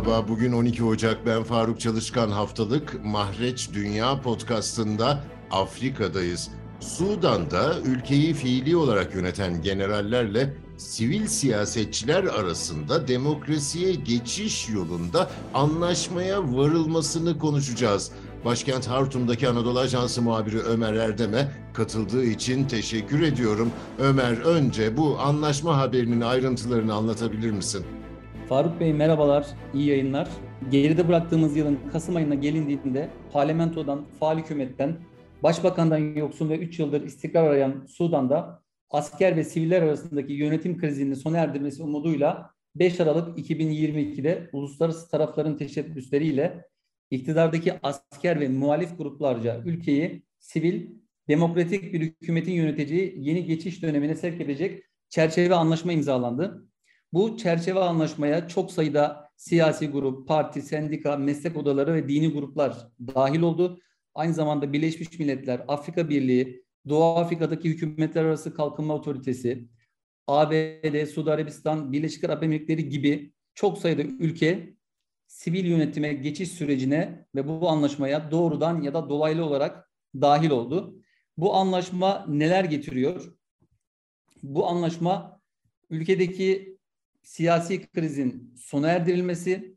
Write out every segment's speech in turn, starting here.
Merhaba, bugün 12 Ocak. Ben Faruk Çalışkan haftalık Mahreç Dünya podcastında Afrika'dayız. Sudan'da ülkeyi fiili olarak yöneten generallerle sivil siyasetçiler arasında demokrasiye geçiş yolunda anlaşmaya varılmasını konuşacağız. Başkent Hartum'daki Anadolu Ajansı muhabiri Ömer Erdem'e katıldığı için teşekkür ediyorum. Ömer önce bu anlaşma haberinin ayrıntılarını anlatabilir misin? Faruk Bey merhabalar, iyi yayınlar. Geride bıraktığımız yılın Kasım ayına gelindiğinde parlamentodan, faal hükümetten, başbakandan yoksun ve 3 yıldır istikrar arayan Sudan'da asker ve siviller arasındaki yönetim krizinin sona erdirmesi umuduyla 5 Aralık 2022'de uluslararası tarafların teşebbüsleriyle iktidardaki asker ve muhalif gruplarca ülkeyi sivil, demokratik bir hükümetin yöneteceği yeni geçiş dönemine sevk edecek çerçeve anlaşma imzalandı. Bu çerçeve anlaşmaya çok sayıda siyasi grup, parti, sendika, meslek odaları ve dini gruplar dahil oldu. Aynı zamanda Birleşmiş Milletler, Afrika Birliği, Doğu Afrika'daki Hükümetler Arası Kalkınma Otoritesi, ABD, Suudi Arabistan, Birleşik Arap Emirlikleri gibi çok sayıda ülke sivil yönetime geçiş sürecine ve bu anlaşmaya doğrudan ya da dolaylı olarak dahil oldu. Bu anlaşma neler getiriyor? Bu anlaşma ülkedeki siyasi krizin sona erdirilmesi,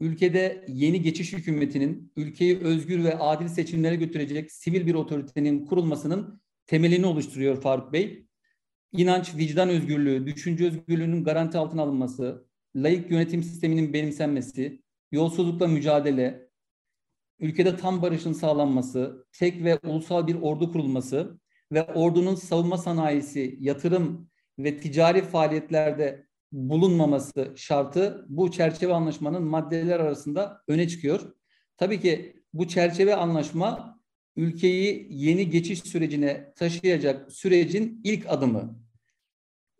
ülkede yeni geçiş hükümetinin ülkeyi özgür ve adil seçimlere götürecek sivil bir otoritenin kurulmasının temelini oluşturuyor Faruk Bey. İnanç, vicdan özgürlüğü, düşünce özgürlüğünün garanti altına alınması, layık yönetim sisteminin benimsenmesi, yolsuzlukla mücadele, ülkede tam barışın sağlanması, tek ve ulusal bir ordu kurulması ve ordunun savunma sanayisi, yatırım ve ticari faaliyetlerde bulunmaması şartı bu çerçeve anlaşmanın maddeler arasında öne çıkıyor. Tabii ki bu çerçeve anlaşma ülkeyi yeni geçiş sürecine taşıyacak sürecin ilk adımı.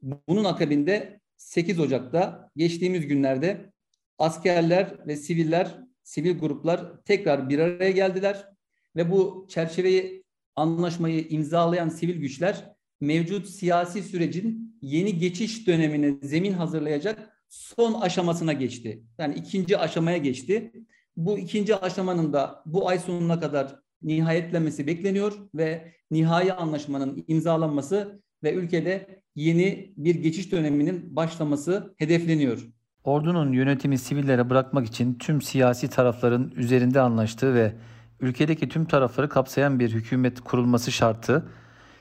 Bunun akabinde 8 Ocak'ta geçtiğimiz günlerde askerler ve siviller, sivil gruplar tekrar bir araya geldiler ve bu çerçeveyi anlaşmayı imzalayan sivil güçler mevcut siyasi sürecin yeni geçiş dönemine zemin hazırlayacak son aşamasına geçti. Yani ikinci aşamaya geçti. Bu ikinci aşamanın da bu ay sonuna kadar nihayetlenmesi bekleniyor ve nihai anlaşmanın imzalanması ve ülkede yeni bir geçiş döneminin başlaması hedefleniyor. Ordunun yönetimi sivillere bırakmak için tüm siyasi tarafların üzerinde anlaştığı ve ülkedeki tüm tarafları kapsayan bir hükümet kurulması şartı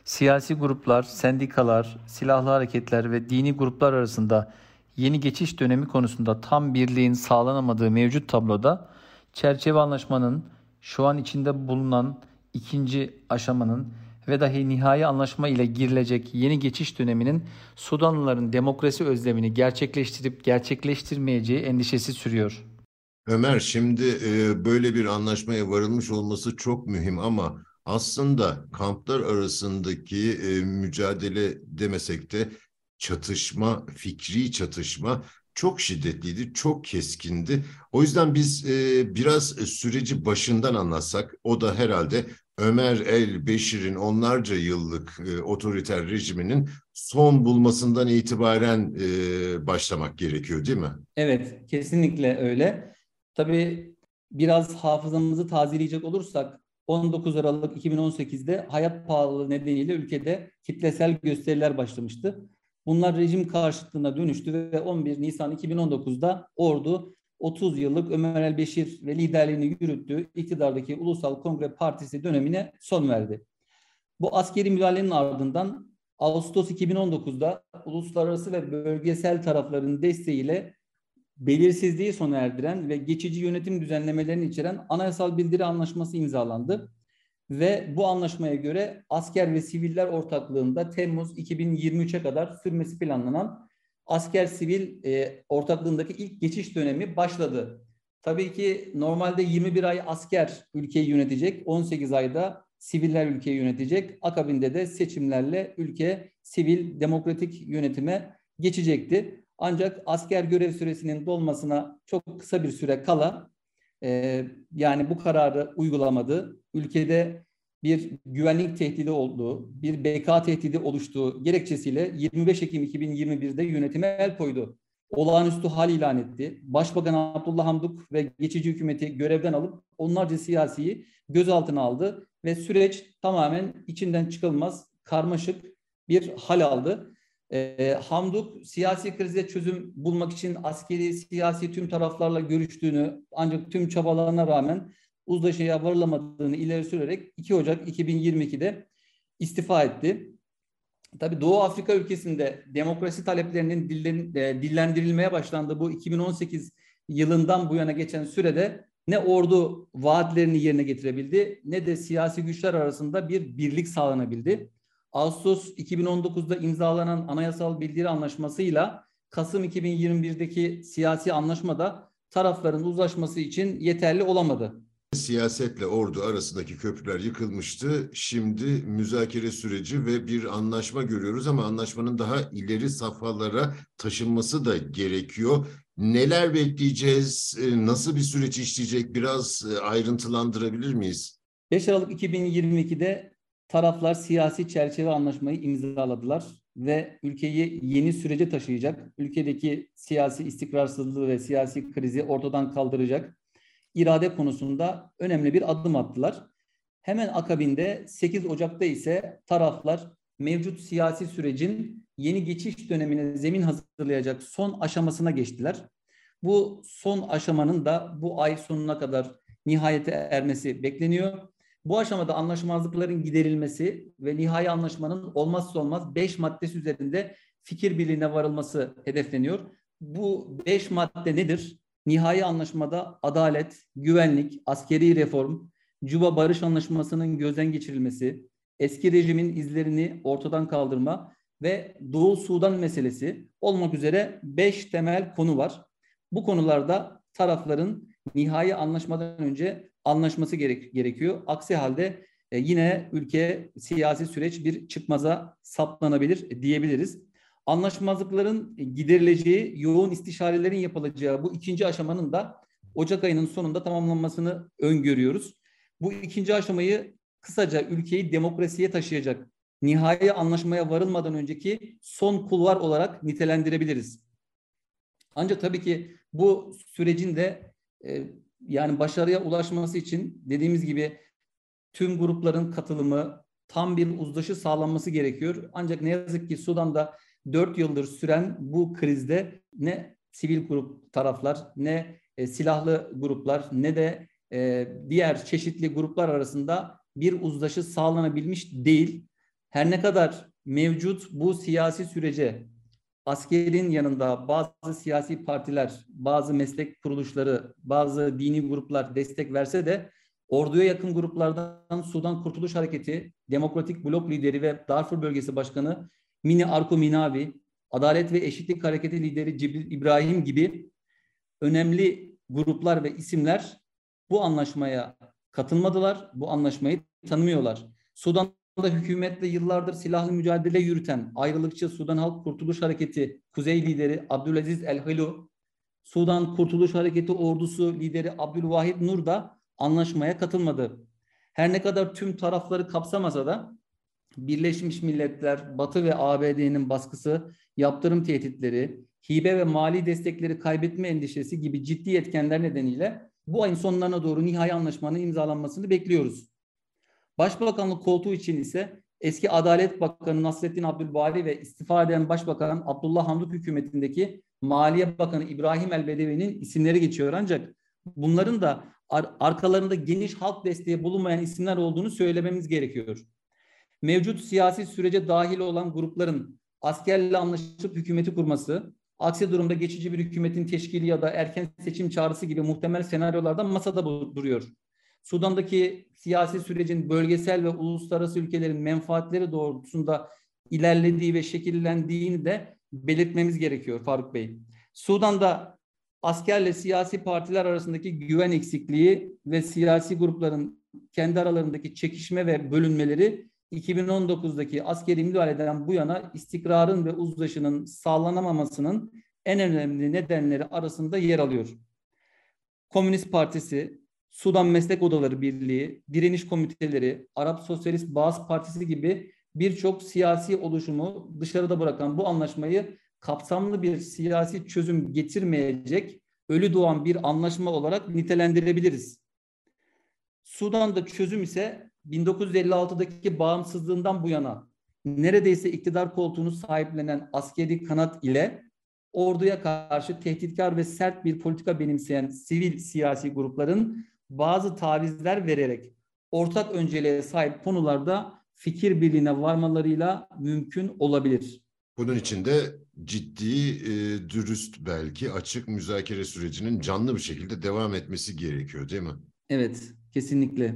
siyasi gruplar, sendikalar, silahlı hareketler ve dini gruplar arasında yeni geçiş dönemi konusunda tam birliğin sağlanamadığı mevcut tabloda çerçeve anlaşmanın şu an içinde bulunan ikinci aşamanın ve dahi nihai anlaşma ile girilecek yeni geçiş döneminin Sudanlıların demokrasi özlemini gerçekleştirip gerçekleştirmeyeceği endişesi sürüyor. Ömer şimdi böyle bir anlaşmaya varılmış olması çok mühim ama aslında kamplar arasındaki e, mücadele demesek de çatışma, fikri çatışma çok şiddetliydi, çok keskindi. O yüzden biz e, biraz süreci başından anlatsak, o da herhalde Ömer el Beşir'in onlarca yıllık e, otoriter rejiminin son bulmasından itibaren e, başlamak gerekiyor değil mi? Evet, kesinlikle öyle. Tabii biraz hafızamızı tazeleyecek olursak 19 Aralık 2018'de hayat pahalılığı nedeniyle ülkede kitlesel gösteriler başlamıştı. Bunlar rejim karşıtlığına dönüştü ve 11 Nisan 2019'da ordu 30 yıllık Ömer el-Beşir ve liderliğini yürüttüğü iktidardaki Ulusal Kongre Partisi dönemine son verdi. Bu askeri müdahalenin ardından Ağustos 2019'da uluslararası ve bölgesel tarafların desteğiyle belirsizliği sona erdiren ve geçici yönetim düzenlemelerini içeren anayasal bildiri anlaşması imzalandı. Ve bu anlaşmaya göre asker ve siviller ortaklığında Temmuz 2023'e kadar sürmesi planlanan asker-sivil e, ortaklığındaki ilk geçiş dönemi başladı. Tabii ki normalde 21 ay asker ülkeyi yönetecek, 18 ayda siviller ülkeyi yönetecek. Akabinde de seçimlerle ülke sivil demokratik yönetime geçecekti. Ancak asker görev süresinin dolmasına çok kısa bir süre kala e, yani bu kararı uygulamadı. Ülkede bir güvenlik tehdidi olduğu, bir BK tehdidi oluştuğu gerekçesiyle 25 Ekim 2021'de yönetime el koydu. olağanüstü hal ilan etti. Başbakan Abdullah Hamduk ve geçici hükümeti görevden alıp onlarca siyasiyi gözaltına aldı ve süreç tamamen içinden çıkılmaz karmaşık bir hal aldı. E, Hamduk siyasi krize çözüm bulmak için askeri, siyasi tüm taraflarla görüştüğünü ancak tüm çabalarına rağmen uzlaşıya varılamadığını ileri sürerek 2 Ocak 2022'de istifa etti. Tabii Doğu Afrika ülkesinde demokrasi taleplerinin dillen, e, dillendirilmeye başlandığı bu 2018 yılından bu yana geçen sürede ne ordu vaatlerini yerine getirebildi ne de siyasi güçler arasında bir birlik sağlanabildi. Ağustos 2019'da imzalanan anayasal bildiri anlaşmasıyla Kasım 2021'deki siyasi anlaşmada tarafların uzlaşması için yeterli olamadı. Siyasetle ordu arasındaki köprüler yıkılmıştı. Şimdi müzakere süreci ve bir anlaşma görüyoruz ama anlaşmanın daha ileri safhalara taşınması da gerekiyor. Neler bekleyeceğiz? E, nasıl bir süreç işleyecek? Biraz e, ayrıntılandırabilir miyiz? 5 Aralık 2022'de taraflar siyasi çerçeve anlaşmayı imzaladılar ve ülkeyi yeni sürece taşıyacak, ülkedeki siyasi istikrarsızlığı ve siyasi krizi ortadan kaldıracak irade konusunda önemli bir adım attılar. Hemen akabinde 8 Ocak'ta ise taraflar mevcut siyasi sürecin yeni geçiş dönemine zemin hazırlayacak son aşamasına geçtiler. Bu son aşamanın da bu ay sonuna kadar nihayete ermesi bekleniyor. Bu aşamada anlaşmazlıkların giderilmesi ve nihai anlaşmanın olmazsa olmaz 5 maddesi üzerinde fikir birliğine varılması hedefleniyor. Bu 5 madde nedir? Nihai anlaşmada adalet, güvenlik, askeri reform, Cuba Barış Anlaşması'nın gözden geçirilmesi, eski rejimin izlerini ortadan kaldırma ve Doğu Sudan meselesi olmak üzere beş temel konu var. Bu konularda tarafların nihai anlaşmadan önce anlaşması gerek, gerekiyor. Aksi halde e, yine ülke siyasi süreç bir çıkmaza saplanabilir diyebiliriz. Anlaşmazlıkların giderileceği, yoğun istişarelerin yapılacağı bu ikinci aşamanın da Ocak ayının sonunda tamamlanmasını öngörüyoruz. Bu ikinci aşamayı kısaca ülkeyi demokrasiye taşıyacak, nihai anlaşmaya varılmadan önceki son kulvar olarak nitelendirebiliriz. Ancak tabii ki bu sürecin de e, yani başarıya ulaşması için dediğimiz gibi tüm grupların katılımı, tam bir uzlaşı sağlanması gerekiyor. Ancak ne yazık ki Sudan'da 4 yıldır süren bu krizde ne sivil grup taraflar ne e, silahlı gruplar ne de e, diğer çeşitli gruplar arasında bir uzlaşı sağlanabilmiş değil. Her ne kadar mevcut bu siyasi sürece askerin yanında bazı siyasi partiler, bazı meslek kuruluşları, bazı dini gruplar destek verse de orduya yakın gruplardan Sudan Kurtuluş Hareketi, Demokratik Blok lideri ve Darfur Bölgesi Başkanı Mini Arko Minavi, Adalet ve Eşitlik Hareketi lideri Cibril İbrahim gibi önemli gruplar ve isimler bu anlaşmaya katılmadılar. Bu anlaşmayı tanımıyorlar. Sudan'da hükümetle yıllardır silahlı mücadele yürüten ayrılıkçı Sudan Halk Kurtuluş Hareketi Kuzey lideri Abdülaziz El Hilu, Sudan Kurtuluş Hareketi ordusu lideri Abdülvahid Nur da anlaşmaya katılmadı. Her ne kadar tüm tarafları kapsamasa da Birleşmiş Milletler, Batı ve ABD'nin baskısı, yaptırım tehditleri, hibe ve mali destekleri kaybetme endişesi gibi ciddi etkenler nedeniyle bu ayın sonlarına doğru nihai anlaşmanın imzalanmasını bekliyoruz. Başbakanlık koltuğu için ise eski Adalet Bakanı Nasrettin Abdülbari ve istifa eden Başbakan Abdullah Hamduk hükümetindeki Maliye Bakanı İbrahim El-Bedevi'nin isimleri geçiyor ancak bunların da ar arkalarında geniş halk desteği bulunmayan isimler olduğunu söylememiz gerekiyor mevcut siyasi sürece dahil olan grupların askerle anlaşıp hükümeti kurması, aksi durumda geçici bir hükümetin teşkili ya da erken seçim çağrısı gibi muhtemel senaryolarda masada duruyor. Sudan'daki siyasi sürecin bölgesel ve uluslararası ülkelerin menfaatleri doğrultusunda ilerlediği ve şekillendiğini de belirtmemiz gerekiyor Faruk Bey. Sudan'da askerle siyasi partiler arasındaki güven eksikliği ve siyasi grupların kendi aralarındaki çekişme ve bölünmeleri 2019'daki askeri müdahaleden bu yana istikrarın ve uzlaşının sağlanamamasının en önemli nedenleri arasında yer alıyor. Komünist Partisi, Sudan Meslek Odaları Birliği, direniş komiteleri, Arap Sosyalist Bağız Partisi gibi birçok siyasi oluşumu dışarıda bırakan bu anlaşmayı kapsamlı bir siyasi çözüm getirmeyecek ölü doğan bir anlaşma olarak nitelendirebiliriz. Sudan'da çözüm ise 1956'daki bağımsızlığından bu yana neredeyse iktidar koltuğunu sahiplenen askeri kanat ile orduya karşı tehditkar ve sert bir politika benimseyen sivil siyasi grupların bazı tavizler vererek ortak önceliğe sahip konularda fikir birliğine varmalarıyla mümkün olabilir. Bunun için de ciddi, e, dürüst belki açık müzakere sürecinin canlı bir şekilde devam etmesi gerekiyor değil mi? Evet, kesinlikle.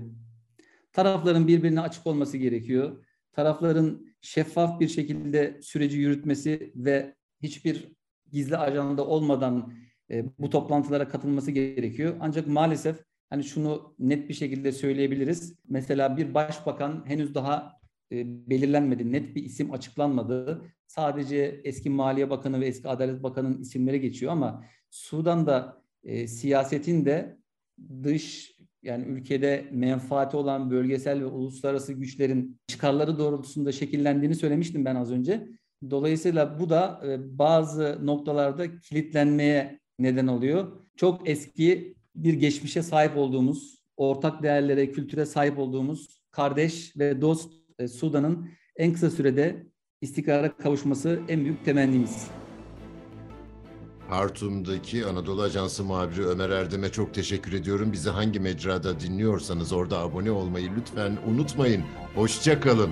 Tarafların birbirine açık olması gerekiyor. Tarafların şeffaf bir şekilde süreci yürütmesi ve hiçbir gizli ajanda olmadan e, bu toplantılara katılması gerekiyor. Ancak maalesef hani şunu net bir şekilde söyleyebiliriz. Mesela bir başbakan henüz daha e, belirlenmedi, net bir isim açıklanmadı. Sadece eski Maliye Bakanı ve eski Adalet Bakanı'nın isimleri geçiyor ama Sudan'da e, siyasetin de dış yani ülkede menfaati olan bölgesel ve uluslararası güçlerin çıkarları doğrultusunda şekillendiğini söylemiştim ben az önce. Dolayısıyla bu da e, bazı noktalarda kilitlenmeye neden oluyor. Çok eski bir geçmişe sahip olduğumuz, ortak değerlere, kültüre sahip olduğumuz kardeş ve dost e, Sudan'ın en kısa sürede istikrara kavuşması en büyük temennimiz. Hartum'daki Anadolu Ajansı muhabiri Ömer Erdem'e çok teşekkür ediyorum. Bizi hangi mecrada dinliyorsanız orada abone olmayı lütfen unutmayın. Hoşça kalın.